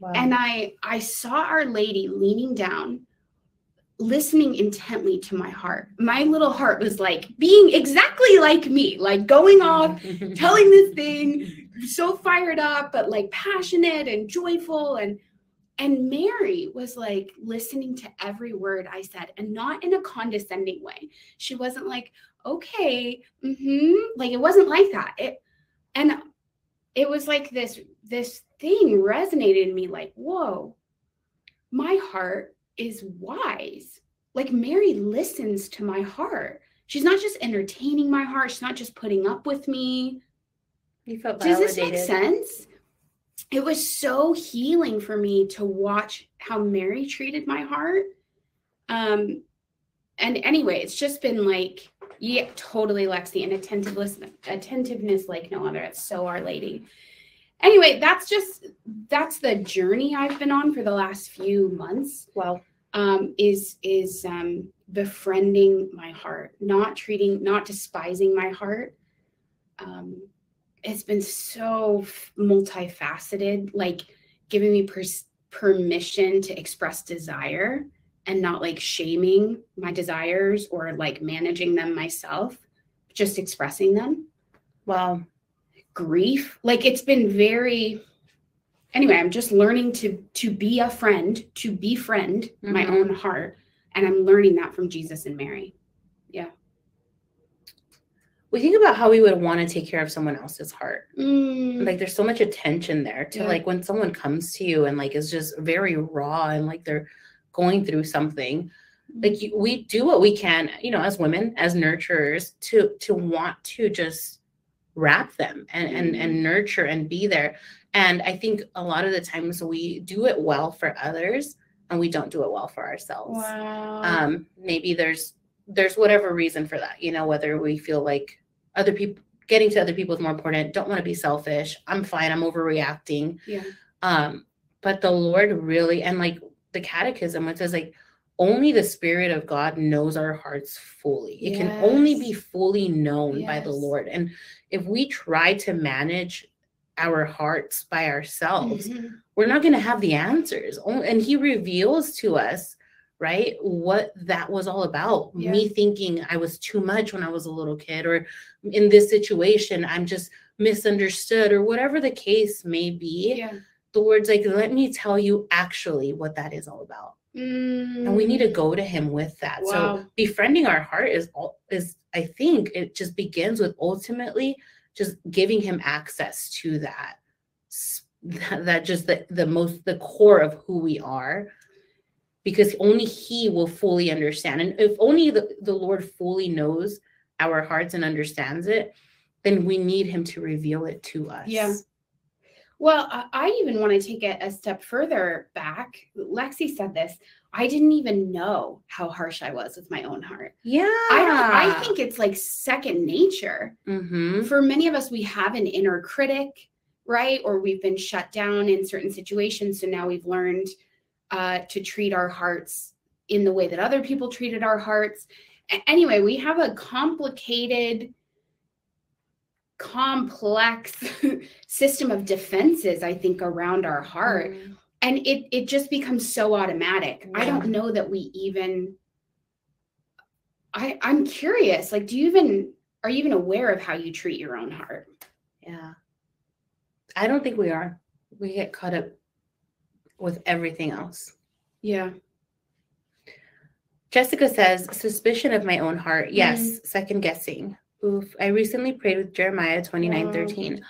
wow. and I I saw Our Lady leaning down listening intently to my heart. My little heart was like being exactly like me, like going off, telling this thing, so fired up, but like passionate and joyful. And and Mary was like listening to every word I said and not in a condescending way. She wasn't like, okay, mm-hmm. like it wasn't like that. It and it was like this this thing resonated in me like, whoa, my heart is wise. Like Mary listens to my heart. She's not just entertaining my heart. She's not just putting up with me. You felt validated. Does this make sense? It was so healing for me to watch how Mary treated my heart. Um, and anyway, it's just been like, yeah, totally Lexi, and attentiveness, attentiveness like no other. It's so Our Lady. Anyway, that's just that's the journey I've been on for the last few months. Well, um, is is um, befriending my heart, not treating, not despising my heart. Um, it's been so multifaceted, like giving me pers- permission to express desire and not like shaming my desires or like managing them myself, just expressing them. Wow. Grief, like it's been very anyway, I'm just learning to to be a friend, to befriend mm-hmm. my own heart, and I'm learning that from Jesus and Mary. Yeah. We think about how we would want to take care of someone else's heart. Mm. Like there's so much attention there to yeah. like when someone comes to you and like is just very raw and like they're going through something. Like you, we do what we can, you know, as women, as nurturers, to to want to just wrap them and and and nurture and be there and I think a lot of the times we do it well for others and we don't do it well for ourselves. Wow. Um, maybe there's there's whatever reason for that, you know, whether we feel like other people getting to other people is more important, don't want to be selfish. I'm fine, I'm overreacting. Yeah. Um, but the Lord really and like the catechism, it says like only the spirit of god knows our hearts fully it yes. can only be fully known yes. by the lord and if we try to manage our hearts by ourselves, mm-hmm. we're not going to have the answers. And he reveals to us, right, what that was all about. Me thinking I was too much when I was a little kid, or in this situation, I'm just misunderstood, or whatever the case may be. Yeah. The words like, let me tell you actually what that is all about. Mm. And we need to go to him with that. Wow. So befriending our heart is all is I think it just begins with ultimately just giving him access to that that just the, the most the core of who we are because only he will fully understand and if only the, the lord fully knows our hearts and understands it then we need him to reveal it to us yeah well i even want to take it a step further back lexi said this I didn't even know how harsh I was with my own heart. Yeah. I I think it's like second nature. Mm-hmm. For many of us, we have an inner critic, right? Or we've been shut down in certain situations. So now we've learned uh, to treat our hearts in the way that other people treated our hearts. Anyway, we have a complicated, complex system of defenses, I think, around our heart. Mm and it it just becomes so automatic. Yeah. i don't know that we even i i'm curious like do you even are you even aware of how you treat your own heart? Yeah. I don't think we are. We get caught up with everything else. Yeah. Jessica says suspicion of my own heart. Yes mm. second guessing oof i recently prayed with jeremiah 29 wow. 13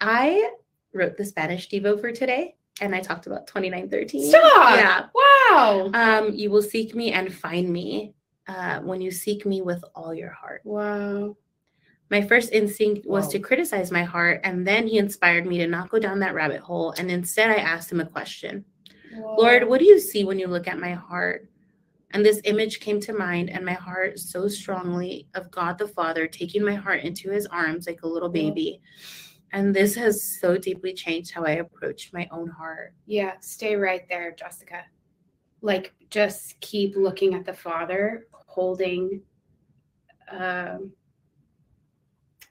i wrote the spanish devo for today and I talked about 2913. Stop! Yeah. Wow. Um, you will seek me and find me uh, when you seek me with all your heart. Wow. My first instinct was to criticize my heart, and then he inspired me to not go down that rabbit hole. And instead, I asked him a question Lord, what do you see when you look at my heart? And this image came to mind, and my heart so strongly of God the Father taking my heart into his arms like a little baby. And this has so deeply changed how I approach my own heart. Yeah, stay right there, Jessica. Like, just keep looking at the Father, holding, um,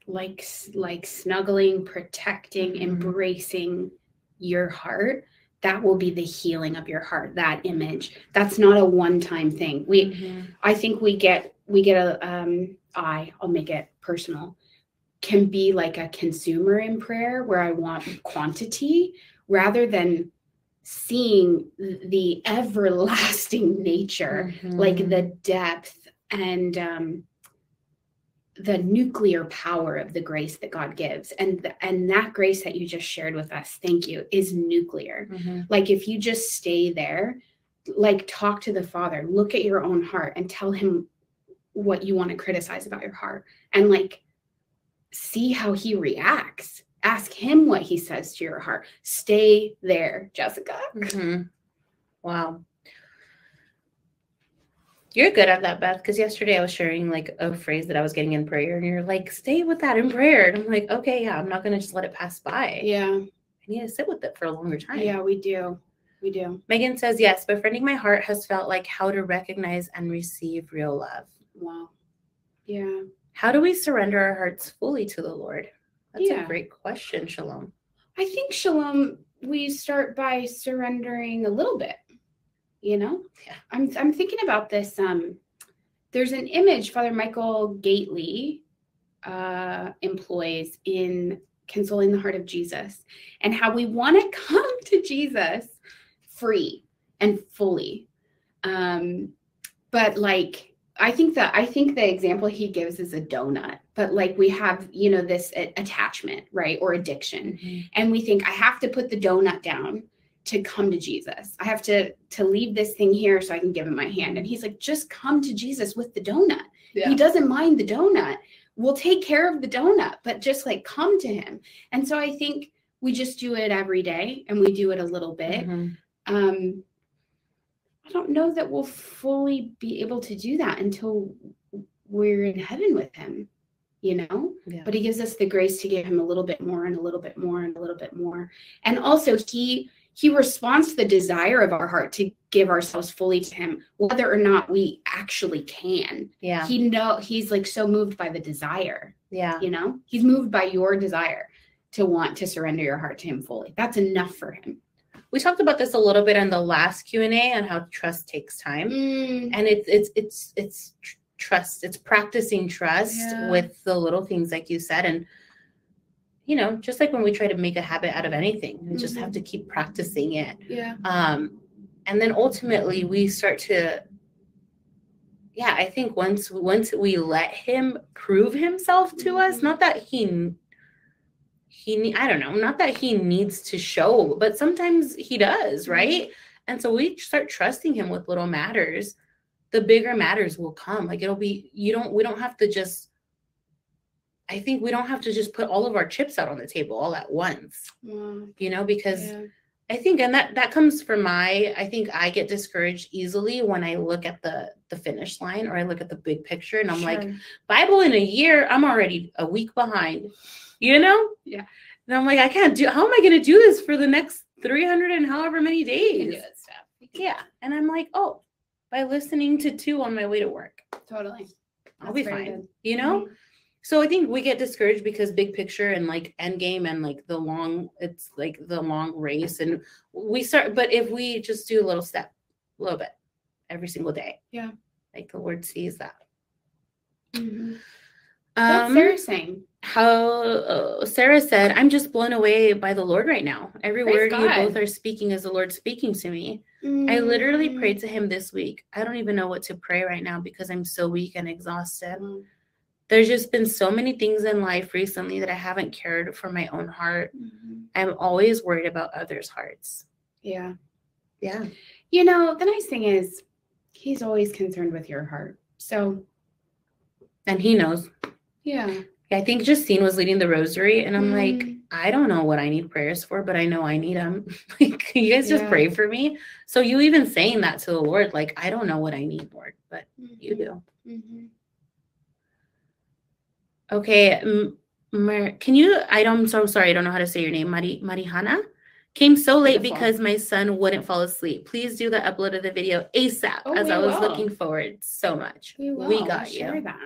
like, like snuggling, protecting, Mhm. embracing your heart. That will be the healing of your heart. That image. That's not a one-time thing. We, I think we get we get a um I I'll make it personal can be like a consumer in prayer where I want quantity rather than seeing the everlasting nature like Mhm. the depth and um the nuclear power of the grace that God gives and and that grace that you just shared with us thank you is nuclear Mhm. like if you just stay there like talk to the father look at your own heart and tell him what you want to criticize about your heart and like see how he reacts ask him what he says to your heart stay there jessica Mhm. Wow. You're good at that, Beth, because yesterday I was sharing like a phrase that I was getting in prayer, and you're like, stay with that in prayer. And I'm like, okay, yeah, I'm not going to just let it pass by. yeah I need to sit with it for a longer time. yeah we do we do Megan says, yes, befriending my heart has felt like how to recognize and receive real love. wow yeah How do we surrender our hearts fully to the Lord? That's Yeah. a great question, Shalom. i think shalom we start by surrendering a little bit you know? Yeah. i'm i'm thinking about this um there's an image father michael Gaitley uh employs in consoling the heart of jesus and how we want to come to jesus free and fully. Um but like i think that i think the example he gives is a donut but like we have you know this attachment right or addiction. And we think i have to put the donut down to come to jesus. I have to to leave this thing here so i can give him my hand. And he's like just come to jesus with the donut. He doesn't mind the donut. We'll take care of the donut but just like come to him. And so i think we just do it every day and we do it a little bit. Mhm. um i don't know that we'll fully be able to do that until we're in heaven with him you know? Yeah. but he gives us the grace to give him a little bit more and a little bit more and a little bit more. And also he he responds to the desire of our heart to give ourselves fully to him whether or not we actually can yeah. he know he's like so moved by the desire Yeah. you know he's moved by your desire to want to surrender your heart to him fully that's enough for him We talked about this a little bit in the last Q&A on how trust takes time. Mm. and it's it's it's it's tr- trust it's practicing trust Yeah. with the little things like you said and you know just like when we try to make a habit out of anything we just have to keep practicing it. Yeah. Um and then ultimately we start to yeah i think once once we let him prove himself to us Mhm. not that he he i don't know not that he needs to show but sometimes he does Mhm. right? And so we start trusting him with little matters. The bigger matters will come. Like it'll be you don't we don't have to just i think we don't have to just put all of our chips out on the table all at once Wow. you know because yeah. I think, and that that comes from my. I think I get discouraged easily when I look at the the finish line or I look at the big picture, and I'm like, Bible in a year, I'm already a week behind. You know? Yeah. And I'm like, I can't do. How am I going to do this for the next 300 and however many days? do it, Steph. You can- Yeah. And I'm like, oh, by listening to two on my way to work, totally I'll That's be fine. good. You know? Mhm. So I think we get discouraged because big picture and like end game and like the long, it's like the long race. And we start, but if we just do a little step, a little bit every single day. Yeah. Like the Lord sees that. Mhm. What's Um, Sarah saying? how uh, Sarah said, I'm just blown away by the Lord right now. Every Praise word you both are speaking is the Lord speaking to me. I literally Mm. prayed to him this week. I don't even know what to pray right now because I'm so weak and exhausted. Mm. There's just been so many things in life recently that I haven't cared for my own heart. Mhm. I'm always worried about others' hearts. Yeah. Yeah. You know, the nice thing is he's always concerned with your heart. So, And he knows. yeah. I think Justine was leading the rosary, and I'm like, Mm. I don't know what I need prayers for, but I know I need them. like, you guys just Yeah. pray for me? So you even saying that to the Lord, like, I don't know what I need, Lord, but you do. Okay. Can you? I don't, I'm so sorry. I don't know how to say your name. Mari Marihana came so late Beautiful. because my son wouldn't fall asleep. Please do the upload of the video ASAP, Oh, as I was will. looking forward so much. We will. We got share you. that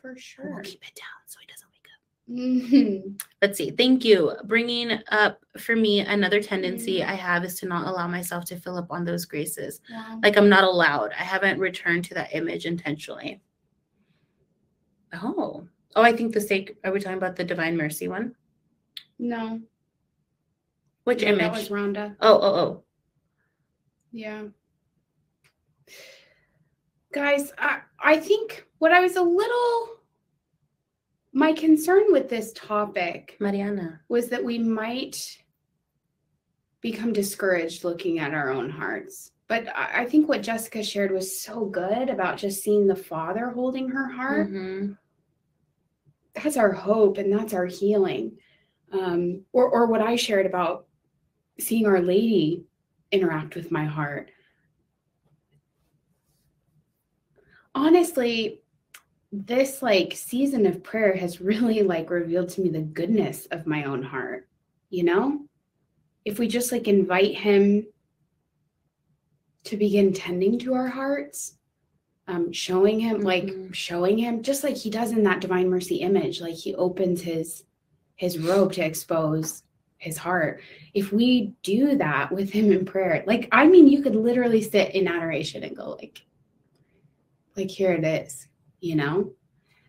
for sure. We'll keep it down so he doesn't wake up. Let's see. Thank you. Bringing up for me another tendency Mm. I have is to not allow myself to fill up on those graces. Wow. Like I'm not allowed. I haven't returned to that image intentionally. Oh, oh, I think the sake. Are we talking about the divine mercy one? no. Which no, image? That was Rhonda. oh, oh, oh. Yeah. Guys, I, I think what I was a little my concern with this topic Mariana. was that we might become discouraged looking at our own hearts. But I, I think what Jessica shared was so good about just seeing the Father holding her heart. Mhm. That's our hope and that's our healing. Um, or, or what I shared about seeing Our Lady interact with my heart. Honestly, this like season of prayer has really like revealed to me the goodness of my own heart you know if we just like invite him to begin tending to our hearts um showing him like Mhm. showing him just like he does in that divine mercy image like he opens his his robe to expose his heart if we do that with him in prayer like i mean you could literally sit in adoration and go like like here it is you know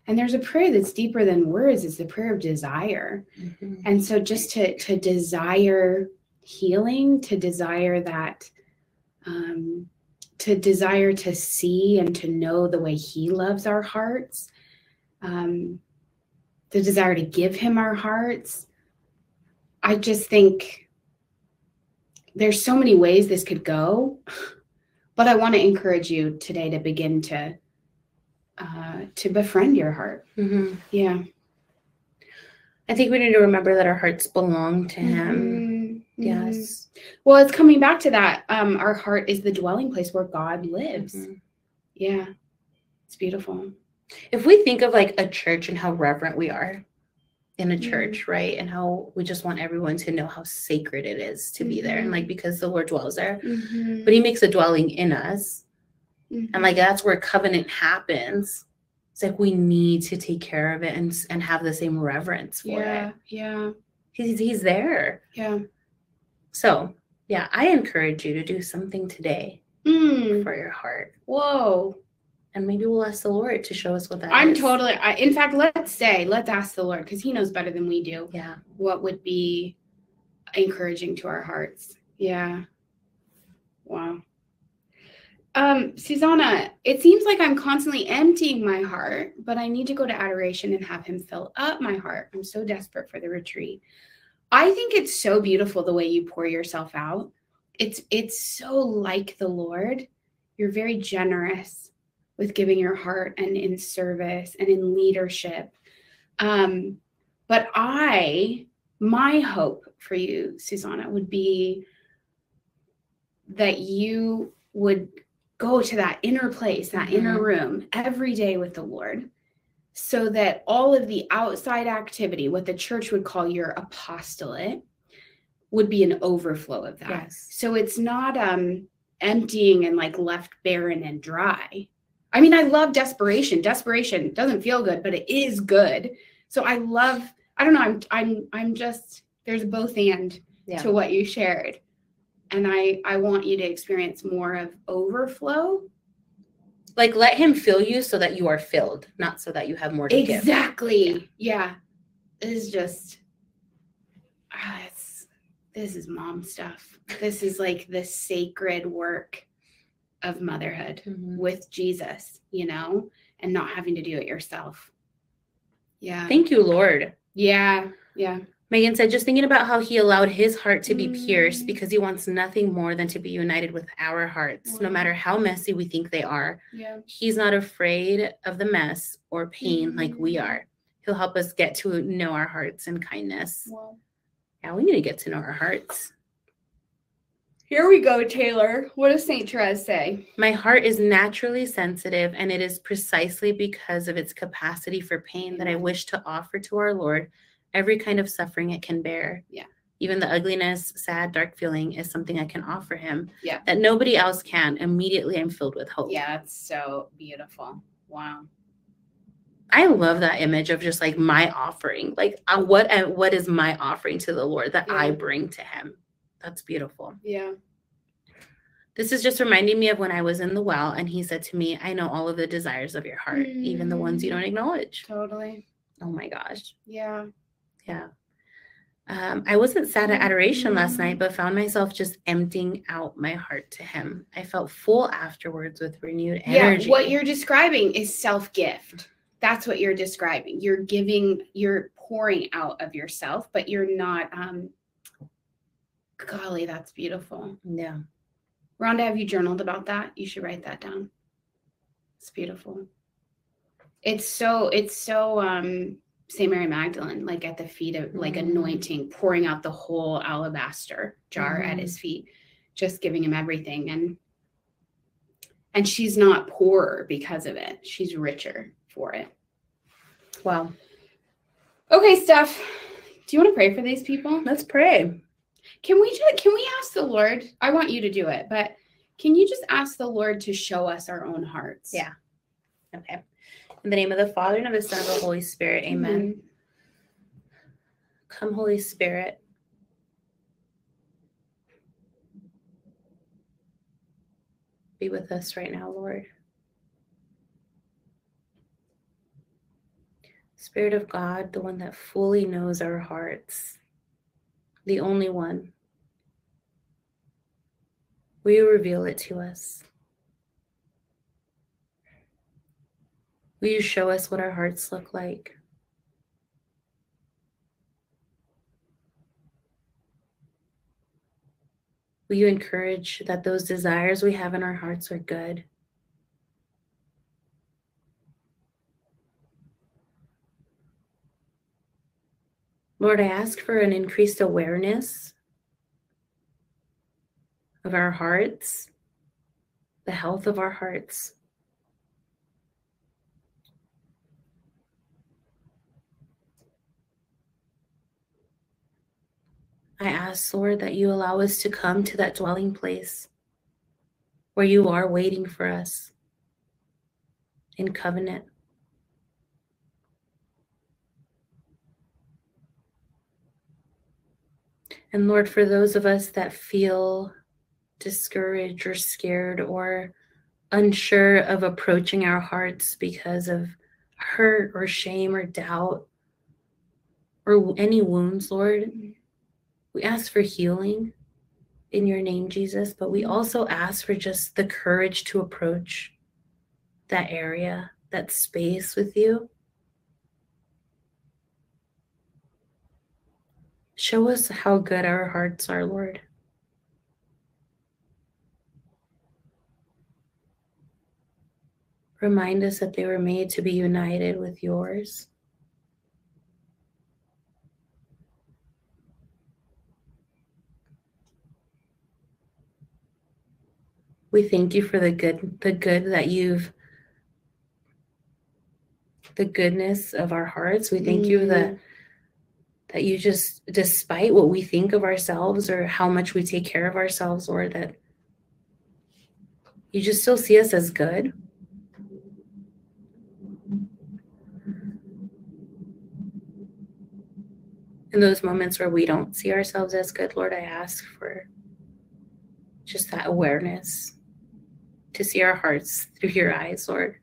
and there's a prayer that's deeper than words it's the prayer of desire Mhm. and so just to to desire healing to desire that um to desire to see and to know the way he loves our hearts um the desire to give him our hearts i just think there's so many ways this could go but i want to encourage you today to begin to uh to befriend your heart Mhm. yeah I think we need to remember that our hearts belong to Him. Mhm, mhm. Yes. Well, it's coming back to that. Um, our heart is the dwelling place where God lives. Mhm. Yeah. It's beautiful. If we think of like a church and how reverent we are in a Mhm. church, right? And how we just want everyone to know how sacred it is to be there. And Mhm. like because the Lord dwells there. Mhm, But He makes a dwelling in us. And like that's where covenant happens. It's like we need to take care of it and and have the same reverence for it. yeah, it. yeah, He's he's there. yeah. So yeah, I encourage you to do something today Mm, for your heart. whoa. And maybe we'll ask the Lord to show us what that I'm is. totally, I, in fact, let's say, let's ask the Lord because He knows better than we do Yeah. what would be encouraging to our hearts. Yeah. Wow. Um, Susanna, it seems like I'm constantly emptying my heart, but I need to go to adoration and have him fill up my heart. I'm so desperate for the retreat. I think it's so beautiful the way you pour yourself out. It's it's so like the Lord. You're very generous with giving your heart and in service and in leadership. Um, but I, my hope for you, Susanna, would be that you would go to that inner place, that inner Mhm. room every day with the Lord, so that all of the outside activity, what the church would call your apostolate, would be an overflow of that. Yes. So it's not um emptying and like left barren and dry. I mean, I love desperation. Desperation doesn't feel good, but it is good. So I love, I don't know, I'm I'm I'm just there's both and Yeah. to what you shared. And I I want you to experience more of overflow. Like let him fill you so that you are filled, not so that you have more to give. Exactly. Yeah. This is just it's this is mom stuff. This is like the sacred work of motherhood Mhm. with Jesus, you know, and not having to do it yourself. Yeah. Thank you, Lord. yeah. Yeah. Megan said, just thinking about how he allowed his heart to be pierced Mm. because he wants nothing more than to be united with our hearts, no matter how messy we think they are. Yeah. He's not afraid of the mess or pain like we Mhm. are. He'll help us get to know our hearts and kindness. Well, Yeah, we need to get to know our hearts. here we go, Taylor. What does St. Therese say? My heart is naturally sensitive, and it is precisely because of its capacity for pain that I wish to offer to our Lord every kind of suffering it can bear. Yeah. Even the ugliness, sad, dark feeling is something I can offer him Yeah. that nobody else can. Immediately, I'm filled with hope. Yeah, it's so beautiful. Wow. I love that image of just like my offering. Like, uh, what uh, what is my offering to the Lord that I bring to Him? That's beautiful. Yeah. This is just reminding me of when I was in the well and He said to me, I know all of the desires of your heart, even the ones you Mm. don't acknowledge. Totally. Oh my gosh. Yeah. Yeah. Um, I wasn't sad at adoration last night, but found myself just emptying out my heart to Him. I felt full afterwards with renewed energy. Yeah. What you're describing is self gift. That's what you're describing. You're giving, you're pouring out of yourself, but you're not, um, golly, that's beautiful. yeah. Rhonda, have you journaled about that? You should write that down. It's beautiful. It's so, it's so, um, St. Mary Magdalene, like at the feet of, like Mm. anointing, pouring out the whole alabaster jar at Mhm. his feet, just giving him everything. And, and she's not poorer because of it. She's richer for it. Wow. Okay, Steph, do you want to pray for these people? Let's pray. Can we just can we ask the Lord? I want you to do it, but can you just ask the Lord to show us our own hearts? Yeah. Okay. In the name of the Father and of the Son and of the Holy Spirit, amen. Come, Holy Spirit. Be with us right now, Lord. Spirit of God, the one that fully knows our hearts, the only one. Will you reveal it to us? Will you show us what our hearts look like? Will you encourage that those desires we have in our hearts are good? Lord, I ask for an increased awareness of our hearts, the health of our hearts. I ask, Lord, that you allow us to come to that dwelling place where you are waiting for us in covenant. And Lord, for those of us that feel discouraged or scared or unsure of approaching our hearts because of hurt or shame or doubt or any wounds, Lord, mm-hmm. We ask for healing in your name, Jesus, but we also ask for just the courage to approach that area, that space with you. Show us how good our hearts are, Lord. Remind us that they were made to be united with yours. We thank you for the good the good that you've the goodness of our hearts. We thank you that mm-hmm. that you just despite what we think of ourselves or how much we take care of ourselves or that you just still see us as good. In those moments where we don't see ourselves as good, Lord, I ask for just that awareness to see our hearts through your eyes, Lord,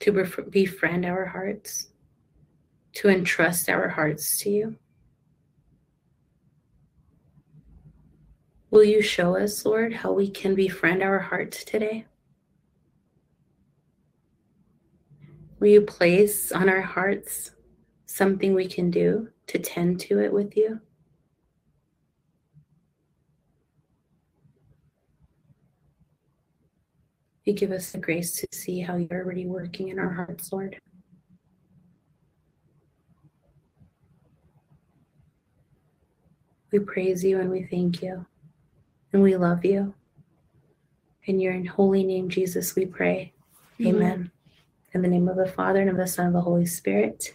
to bef- befriend our hearts, to entrust our hearts to you. Will you show us, Lord, how we can befriend our hearts today? Will you place on our hearts something we can do to tend to it with you? You give us the grace to see how you're already working in our hearts, Lord. We praise you and we thank you and we love you. In your holy name, Jesus, we pray. Mhm. Amen. In the name of the Father and of the Son and of the Holy Spirit.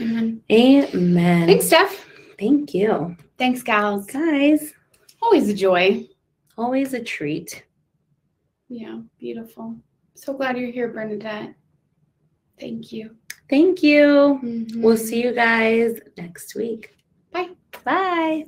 Amen. Amen. Thanks, Steph. Thank you. Thanks, gals. Guys, Always a joy. always a treat. Yeah, beautiful. So glad you're here, Bernadette. Thank you. Thank you. Mhm. We'll see you guys next week. Bye. Bye.